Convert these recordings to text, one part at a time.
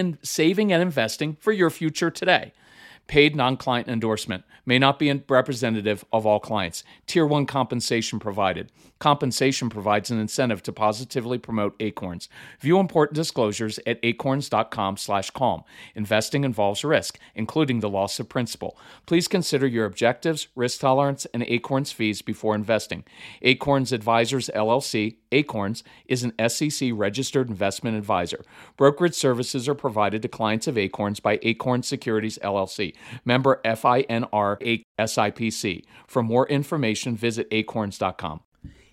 in saving and investing for your future today. Paid non client endorsement may not be representative of all clients. Tier 1 compensation provided. Compensation provides an incentive to positively promote Acorns. View important disclosures at acorns.com/calm. Investing involves risk, including the loss of principal. Please consider your objectives, risk tolerance, and Acorns fees before investing. Acorns Advisors LLC, Acorns, is an SEC registered investment advisor. Brokerage services are provided to clients of Acorns by Acorn Securities LLC, member FINRA SIPC. For more information, visit acorns.com.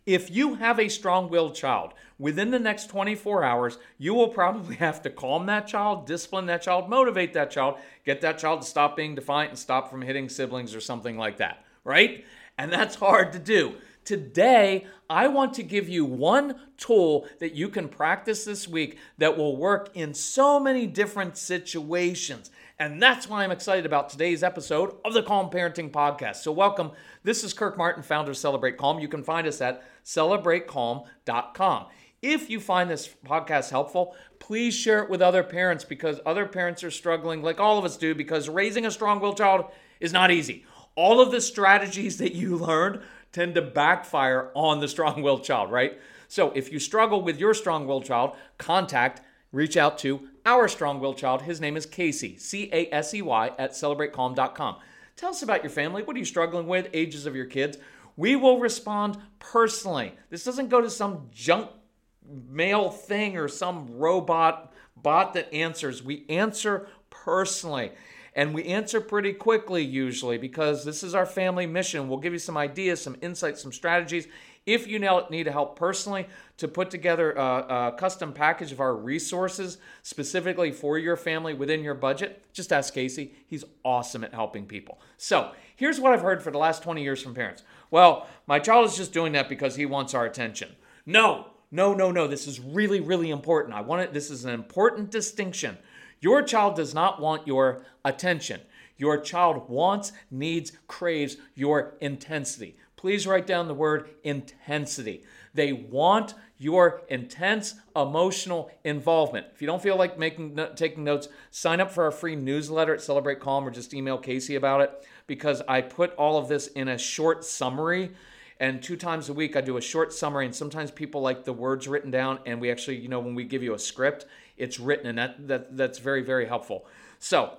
If you have a strong willed child, within the next 24 hours, you will probably have to calm that child, discipline that child, motivate that child, get that child to stop being defiant and stop from hitting siblings or something like that, right? And that's hard to do. Today, I want to give you one tool that you can practice this week that will work in so many different situations. And that's why I'm excited about today's episode of the Calm Parenting Podcast. So, welcome. This is Kirk Martin, founder of Celebrate Calm. You can find us at celebratecalm.com. If you find this podcast helpful, please share it with other parents because other parents are struggling, like all of us do, because raising a strong willed child is not easy. All of the strategies that you learned tend to backfire on the strong willed child, right? So if you struggle with your strong willed child, contact, reach out to our strong willed child. His name is Casey, C A S E Y, at celebratecalm.com. Tell us about your family. What are you struggling with? Ages of your kids. We will respond personally. This doesn't go to some junk mail thing or some robot bot that answers. We answer personally. And we answer pretty quickly usually because this is our family mission. We'll give you some ideas, some insights, some strategies. If you need help personally to put together a, a, custom package of our resources specifically for your family within your budget, just ask Casey. He's awesome at helping people. So here's what I've heard for the last 20 years from parents. Well, my child is just doing that because he wants our attention. No, no, no, no. This is really, really important. I want it. This is an important distinction. Your child does not want your attention. Your child wants, needs, craves your intensity. Please write down the word intensity. They want your intense emotional involvement. If you don't feel like making taking notes, sign up for our free newsletter at Celebrate Calm or just email Casey about it because I put all of this in a short summary and two times a week I do a short summary and sometimes people like the words written down and we actually, you know, when we give you a script, it's written, and that, that that's very very helpful. So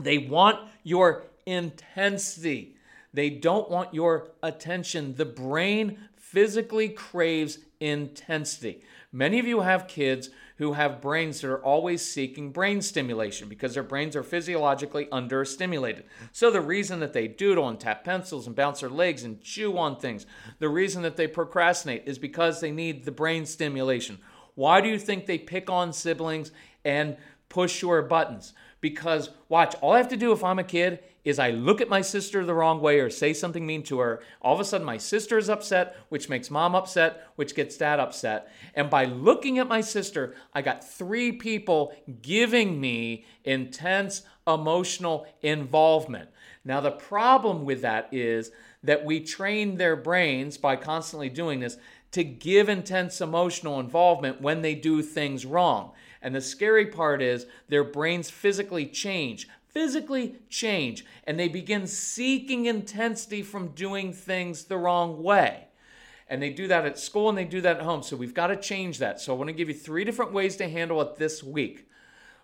they want your intensity. They don't want your attention. The brain physically craves intensity. Many of you have kids who have brains that are always seeking brain stimulation because their brains are physiologically understimulated. So, the reason that they doodle and tap pencils and bounce their legs and chew on things, the reason that they procrastinate is because they need the brain stimulation. Why do you think they pick on siblings and push your buttons? Because, watch, all I have to do if I'm a kid is I look at my sister the wrong way or say something mean to her. All of a sudden, my sister is upset, which makes mom upset, which gets dad upset. And by looking at my sister, I got three people giving me intense emotional involvement. Now, the problem with that is that we train their brains by constantly doing this to give intense emotional involvement when they do things wrong. And the scary part is their brains physically change, physically change, and they begin seeking intensity from doing things the wrong way. And they do that at school and they do that at home. So we've got to change that. So I want to give you three different ways to handle it this week.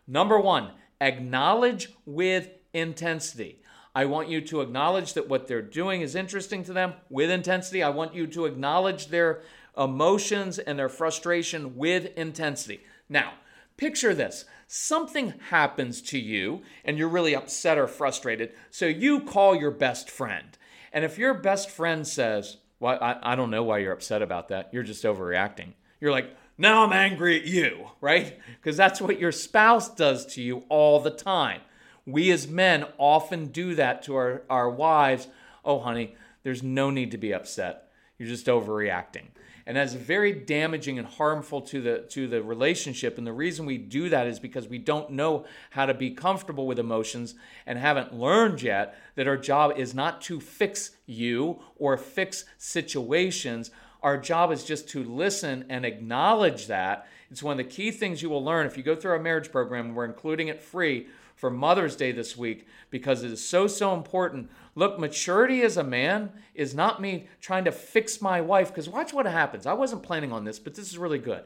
Number one, acknowledge with intensity. I want you to acknowledge that what they're doing is interesting to them with intensity. I want you to acknowledge their emotions and their frustration with intensity. Now, picture this something happens to you and you're really upset or frustrated, so you call your best friend. And if your best friend says, Well, I, I don't know why you're upset about that, you're just overreacting, you're like, Now I'm angry at you, right? Because that's what your spouse does to you all the time. We as men often do that to our, our wives. Oh, honey, there's no need to be upset. You're just overreacting. And that's very damaging and harmful to the to the relationship. And the reason we do that is because we don't know how to be comfortable with emotions and haven't learned yet that our job is not to fix you or fix situations. Our job is just to listen and acknowledge that. It's one of the key things you will learn if you go through our marriage program. We're including it free for Mother's Day this week because it is so, so important. Look, maturity as a man is not me trying to fix my wife, because watch what happens. I wasn't planning on this, but this is really good.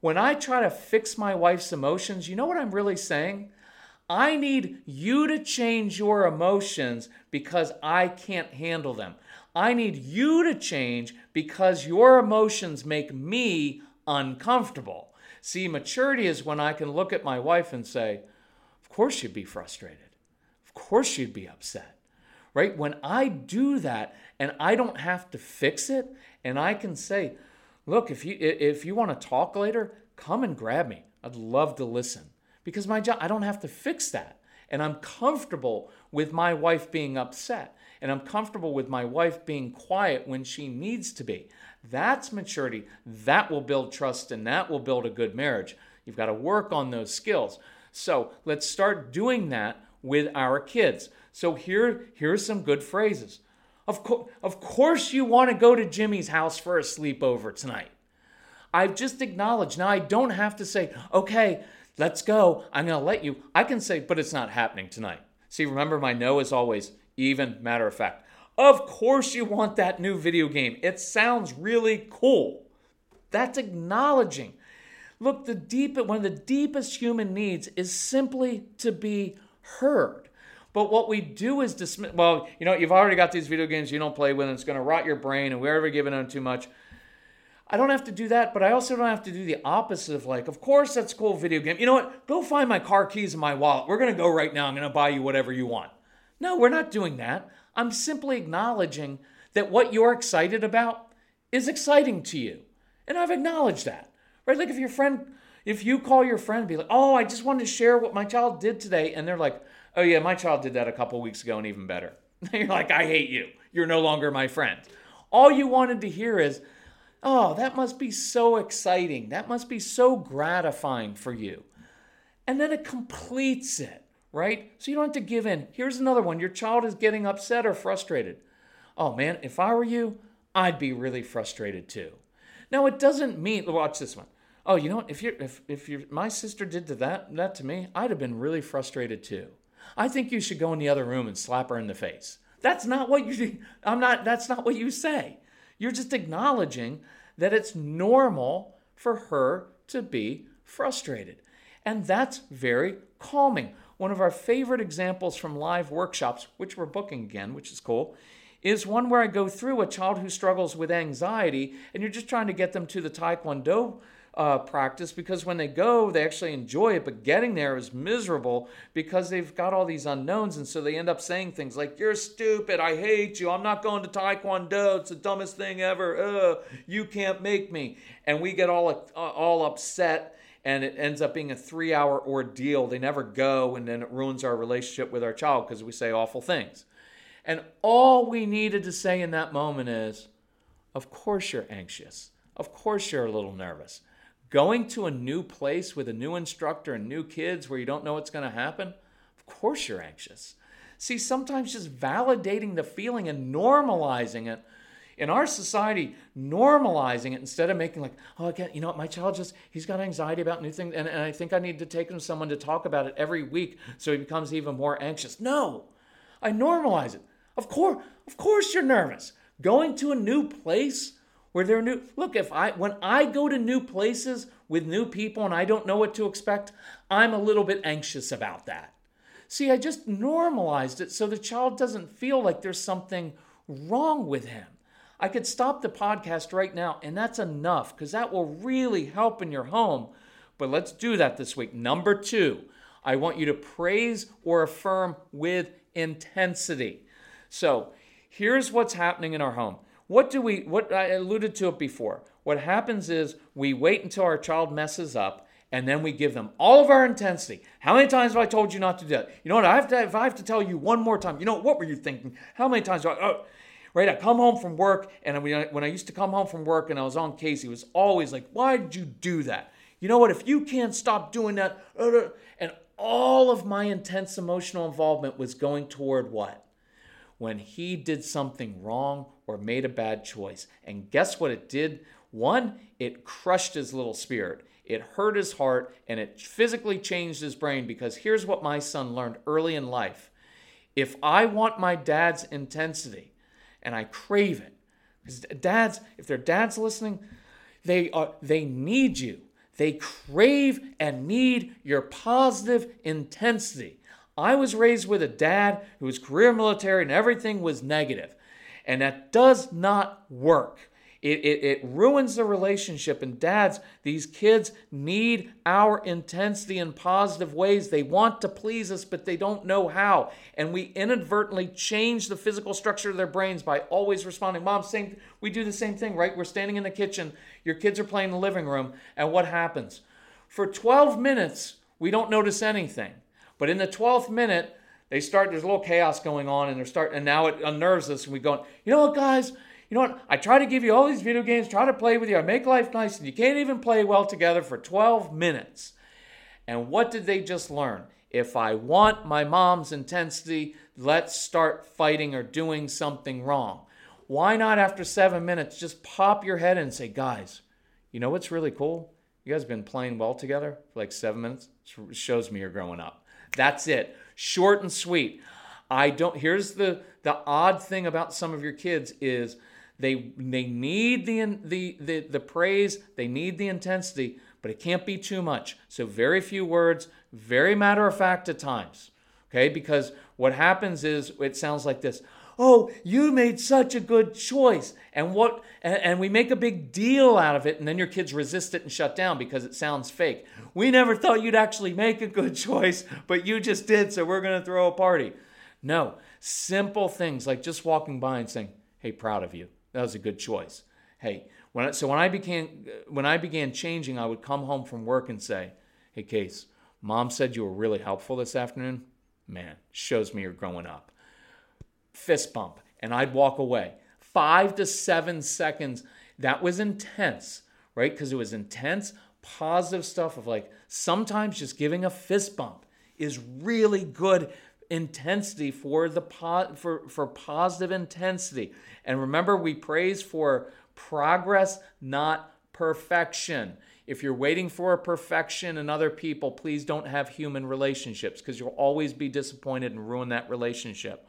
When I try to fix my wife's emotions, you know what I'm really saying? I need you to change your emotions because I can't handle them. I need you to change because your emotions make me uncomfortable. See, maturity is when I can look at my wife and say, course you'd be frustrated. Of course you'd be upset. Right? When I do that and I don't have to fix it and I can say, "Look, if you if you want to talk later, come and grab me. I'd love to listen." Because my job I don't have to fix that. And I'm comfortable with my wife being upset. And I'm comfortable with my wife being quiet when she needs to be. That's maturity. That will build trust and that will build a good marriage. You've got to work on those skills. So let's start doing that with our kids. So here, here's some good phrases. Of, co- of course, you want to go to Jimmy's house for a sleepover tonight. I've just acknowledged. Now, I don't have to say, okay, let's go. I'm going to let you. I can say, but it's not happening tonight. See, remember, my no is always even, matter of fact. Of course, you want that new video game. It sounds really cool. That's acknowledging. Look, the deep, one of the deepest human needs is simply to be heard. But what we do is dismiss. Well, you know, you've already got these video games you don't play with, and it's going to rot your brain, and we're ever giving them too much. I don't have to do that, but I also don't have to do the opposite of like, of course that's cool video game. You know what? Go find my car keys and my wallet. We're going to go right now. I'm going to buy you whatever you want. No, we're not doing that. I'm simply acknowledging that what you're excited about is exciting to you. And I've acknowledged that. Right? Like if your friend, if you call your friend and be like, oh, I just wanted to share what my child did today, and they're like, oh yeah, my child did that a couple weeks ago and even better. You're like, I hate you. You're no longer my friend. All you wanted to hear is, oh, that must be so exciting. That must be so gratifying for you. And then it completes it, right? So you don't have to give in. Here's another one your child is getting upset or frustrated. Oh man, if I were you, I'd be really frustrated too. Now, it doesn't mean, watch this one oh, you know what? If you're, if, if you my sister did to that, that to me, I'd have been really frustrated too. I think you should go in the other room and slap her in the face. That's not what you, I'm not, that's not what you say. You're just acknowledging that it's normal for her to be frustrated. And that's very calming. One of our favorite examples from live workshops, which we're booking again, which is cool, is one where I go through a child who struggles with anxiety and you're just trying to get them to the Taekwondo uh, practice because when they go, they actually enjoy it, but getting there is miserable because they've got all these unknowns. And so they end up saying things like, You're stupid. I hate you. I'm not going to Taekwondo. It's the dumbest thing ever. Ugh, you can't make me. And we get all, uh, all upset and it ends up being a three hour ordeal. They never go, and then it ruins our relationship with our child because we say awful things. And all we needed to say in that moment is, Of course you're anxious. Of course you're a little nervous. Going to a new place with a new instructor and new kids where you don't know what's going to happen, of course you're anxious. See, sometimes just validating the feeling and normalizing it in our society, normalizing it instead of making like, oh, again, you know what, my child just, he's got anxiety about new things, and, and I think I need to take him to someone to talk about it every week so he becomes even more anxious. No, I normalize it. Of course, of course you're nervous. Going to a new place where they're new. Look, if I when I go to new places with new people and I don't know what to expect, I'm a little bit anxious about that. See, I just normalized it so the child doesn't feel like there's something wrong with him. I could stop the podcast right now, and that's enough because that will really help in your home. But let's do that this week. Number two, I want you to praise or affirm with intensity. So here's what's happening in our home what do we, what I alluded to it before. what happens is we wait until our child messes up and then we give them all of our intensity. How many times have I told you not to do that? You know what? I have to, if I have to tell you one more time, you know, what were you thinking? How many times I, oh, right? I come home from work, and when I used to come home from work and I was on Casey, was always like, why did you do that? You know what? If you can't stop doing that, uh, and all of my intense emotional involvement was going toward what? When he did something wrong or made a bad choice. And guess what it did? One, it crushed his little spirit. It hurt his heart and it physically changed his brain because here's what my son learned early in life. If I want my dad's intensity and I crave it, because dads, if their dad's listening, they are they need you. They crave and need your positive intensity. I was raised with a dad who was career military and everything was negative. And that does not work. It, it, it ruins the relationship. And dads, these kids need our intensity in positive ways. They want to please us, but they don't know how. And we inadvertently change the physical structure of their brains by always responding. Mom, same, we do the same thing, right? We're standing in the kitchen, your kids are playing in the living room, and what happens? For 12 minutes, we don't notice anything. But in the 12th minute, they start, there's a little chaos going on, and they're starting, and now it unnerves us, and we go, you know what, guys? You know what? I try to give you all these video games, try to play with you, I make life nice, and you can't even play well together for 12 minutes. And what did they just learn? If I want my mom's intensity, let's start fighting or doing something wrong. Why not, after seven minutes, just pop your head in and say, guys, you know what's really cool? You guys have been playing well together for like seven minutes. It shows me you're growing up. That's it. Short and sweet. I don't here's the the odd thing about some of your kids is they they need the the the, the praise, they need the intensity, but it can't be too much. So very few words, very matter of fact at times. Okay? Because what happens is it sounds like this. Oh, you made such a good choice. And what and, and we make a big deal out of it and then your kids resist it and shut down because it sounds fake. We never thought you'd actually make a good choice, but you just did, so we're going to throw a party. No, simple things like just walking by and saying, "Hey, proud of you." That was a good choice. Hey, when I, so when I began when I began changing, I would come home from work and say, "Hey, Case, mom said you were really helpful this afternoon. Man, shows me you're growing up." Fist bump, and I'd walk away. Five to seven seconds. That was intense, right? Because it was intense, positive stuff of like sometimes just giving a fist bump is really good intensity for the po- for for positive intensity. And remember we praise for progress, not perfection. If you're waiting for a perfection in other people, please don't have human relationships because you'll always be disappointed and ruin that relationship.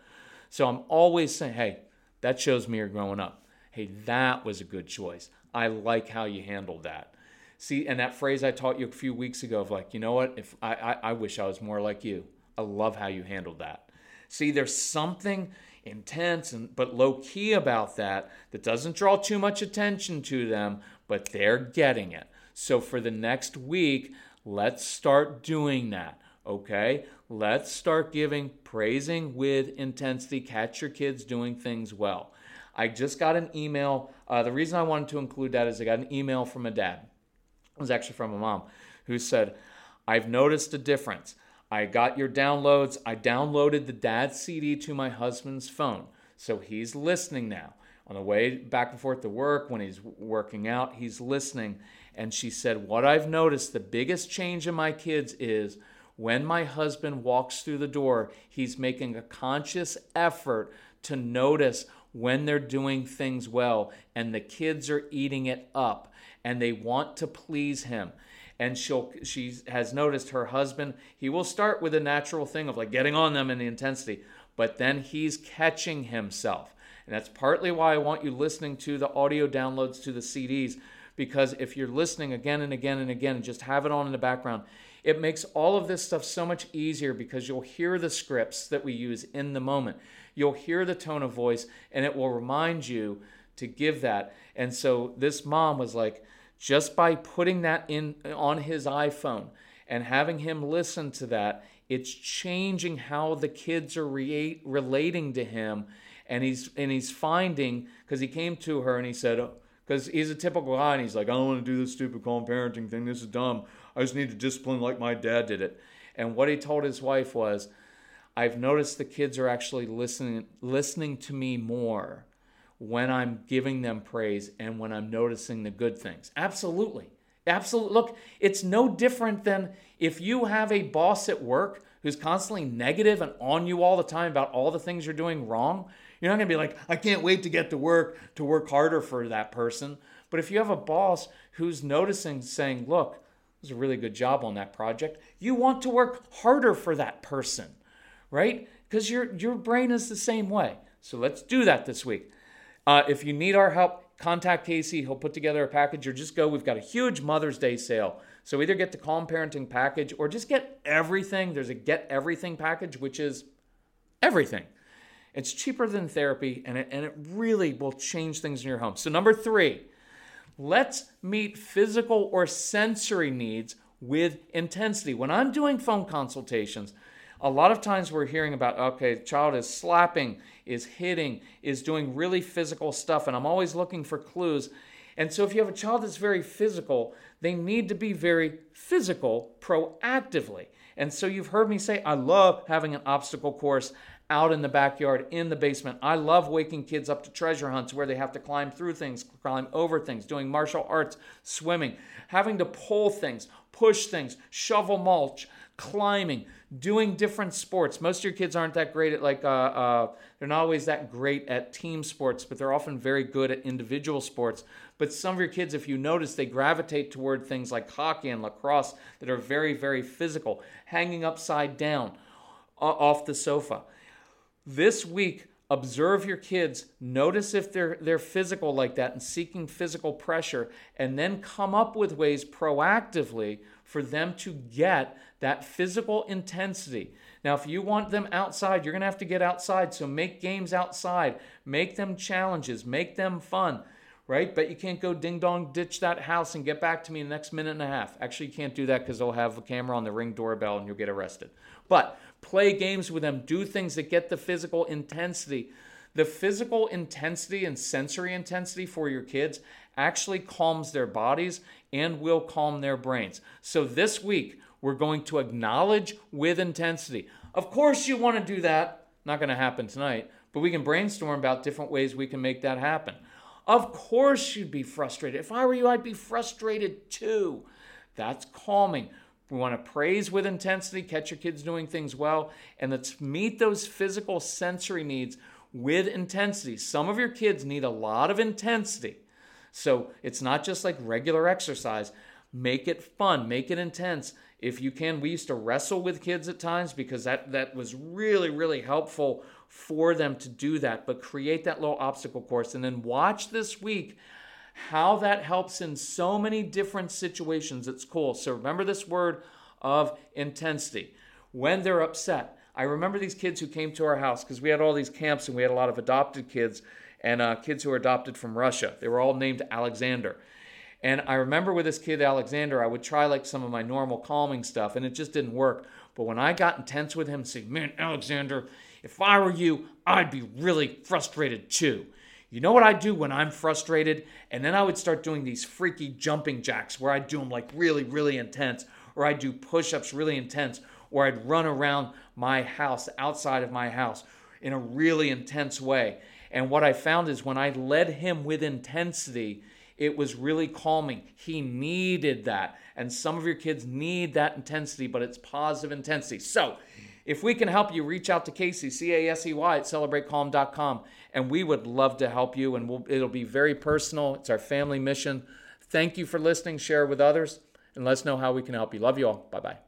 So I'm always saying, hey, that shows me you're growing up. Hey, that was a good choice. I like how you handled that. See, and that phrase I taught you a few weeks ago of like, you know what? If I, I, I wish I was more like you. I love how you handled that. See, there's something intense and but low key about that that doesn't draw too much attention to them, but they're getting it. So for the next week, let's start doing that. Okay? Let's start giving praising with intensity. Catch your kids doing things well. I just got an email. Uh, the reason I wanted to include that is I got an email from a dad. It was actually from a mom who said, I've noticed a difference. I got your downloads. I downloaded the dad CD to my husband's phone. So he's listening now. On the way back and forth to work, when he's working out, he's listening. And she said, What I've noticed, the biggest change in my kids is when my husband walks through the door, he's making a conscious effort to notice when they're doing things well, and the kids are eating it up and they want to please him. And she'll she has noticed her husband he will start with a natural thing of like getting on them in the intensity but then he's catching himself. And that's partly why i want you listening to the audio downloads to the cds because if you're listening again and again and again and just have it on in the background it makes all of this stuff so much easier because you'll hear the scripts that we use in the moment you'll hear the tone of voice and it will remind you to give that and so this mom was like just by putting that in on his iPhone and having him listen to that, it's changing how the kids are re- relating to him. And he's and he's finding because he came to her and he said, because he's a typical guy and he's like, I don't want to do this stupid calm parenting thing. This is dumb. I just need to discipline like my dad did it. And what he told his wife was, I've noticed the kids are actually listening listening to me more when I'm giving them praise and when I'm noticing the good things. Absolutely. Absolutely. Look, it's no different than if you have a boss at work who's constantly negative and on you all the time about all the things you're doing wrong. You're not going to be like, I can't wait to get to work to work harder for that person. But if you have a boss who's noticing, saying, look, it was a really good job on that project, you want to work harder for that person, right? Because your, your brain is the same way. So let's do that this week. Uh, if you need our help, contact Casey. He'll put together a package or just go. We've got a huge Mother's Day sale. So either get the Calm Parenting package or just get everything. There's a Get Everything package, which is everything. It's cheaper than therapy and it, and it really will change things in your home. So, number three, let's meet physical or sensory needs with intensity. When I'm doing phone consultations, a lot of times we're hearing about okay child is slapping is hitting is doing really physical stuff and i'm always looking for clues and so if you have a child that's very physical they need to be very physical proactively and so you've heard me say i love having an obstacle course out in the backyard in the basement i love waking kids up to treasure hunts where they have to climb through things climb over things doing martial arts swimming having to pull things push things shovel mulch climbing, doing different sports. Most of your kids aren't that great at like uh, uh, they're not always that great at team sports, but they're often very good at individual sports. But some of your kids, if you notice, they gravitate toward things like hockey and lacrosse that are very, very physical, hanging upside down uh, off the sofa. This week, observe your kids notice if they're they're physical like that and seeking physical pressure and then come up with ways proactively for them to get that physical intensity. Now, if you want them outside, you're going to have to get outside. So make games outside, make them challenges, make them fun, right? But you can't go ding dong, ditch that house and get back to me in the next minute and a half. Actually, you can't do that because they'll have a camera on the ring doorbell and you'll get arrested. But play games with them, do things that get the physical intensity. The physical intensity and sensory intensity for your kids actually calms their bodies and will calm their brains. So this week, we're going to acknowledge with intensity. Of course, you want to do that. Not going to happen tonight, but we can brainstorm about different ways we can make that happen. Of course, you'd be frustrated. If I were you, I'd be frustrated too. That's calming. We want to praise with intensity, catch your kids doing things well, and let's meet those physical sensory needs with intensity. Some of your kids need a lot of intensity. So it's not just like regular exercise. Make it fun, make it intense. If you can, we used to wrestle with kids at times because that, that was really, really helpful for them to do that. But create that little obstacle course and then watch this week how that helps in so many different situations. It's cool. So remember this word of intensity. When they're upset, I remember these kids who came to our house because we had all these camps and we had a lot of adopted kids and uh, kids who were adopted from Russia. They were all named Alexander. And I remember with this kid, Alexander, I would try like some of my normal calming stuff, and it just didn't work. But when I got intense with him, saying, Man, Alexander, if I were you, I'd be really frustrated too. You know what I do when I'm frustrated? And then I would start doing these freaky jumping jacks where I'd do them like really, really intense, or I'd do push ups really intense, or I'd run around my house, outside of my house, in a really intense way. And what I found is when I led him with intensity, it was really calming. He needed that. And some of your kids need that intensity, but it's positive intensity. So, if we can help you, reach out to Casey, C A S E Y, at celebratecalm.com. And we would love to help you. And we'll, it'll be very personal. It's our family mission. Thank you for listening. Share with others. And let us know how we can help you. Love you all. Bye bye.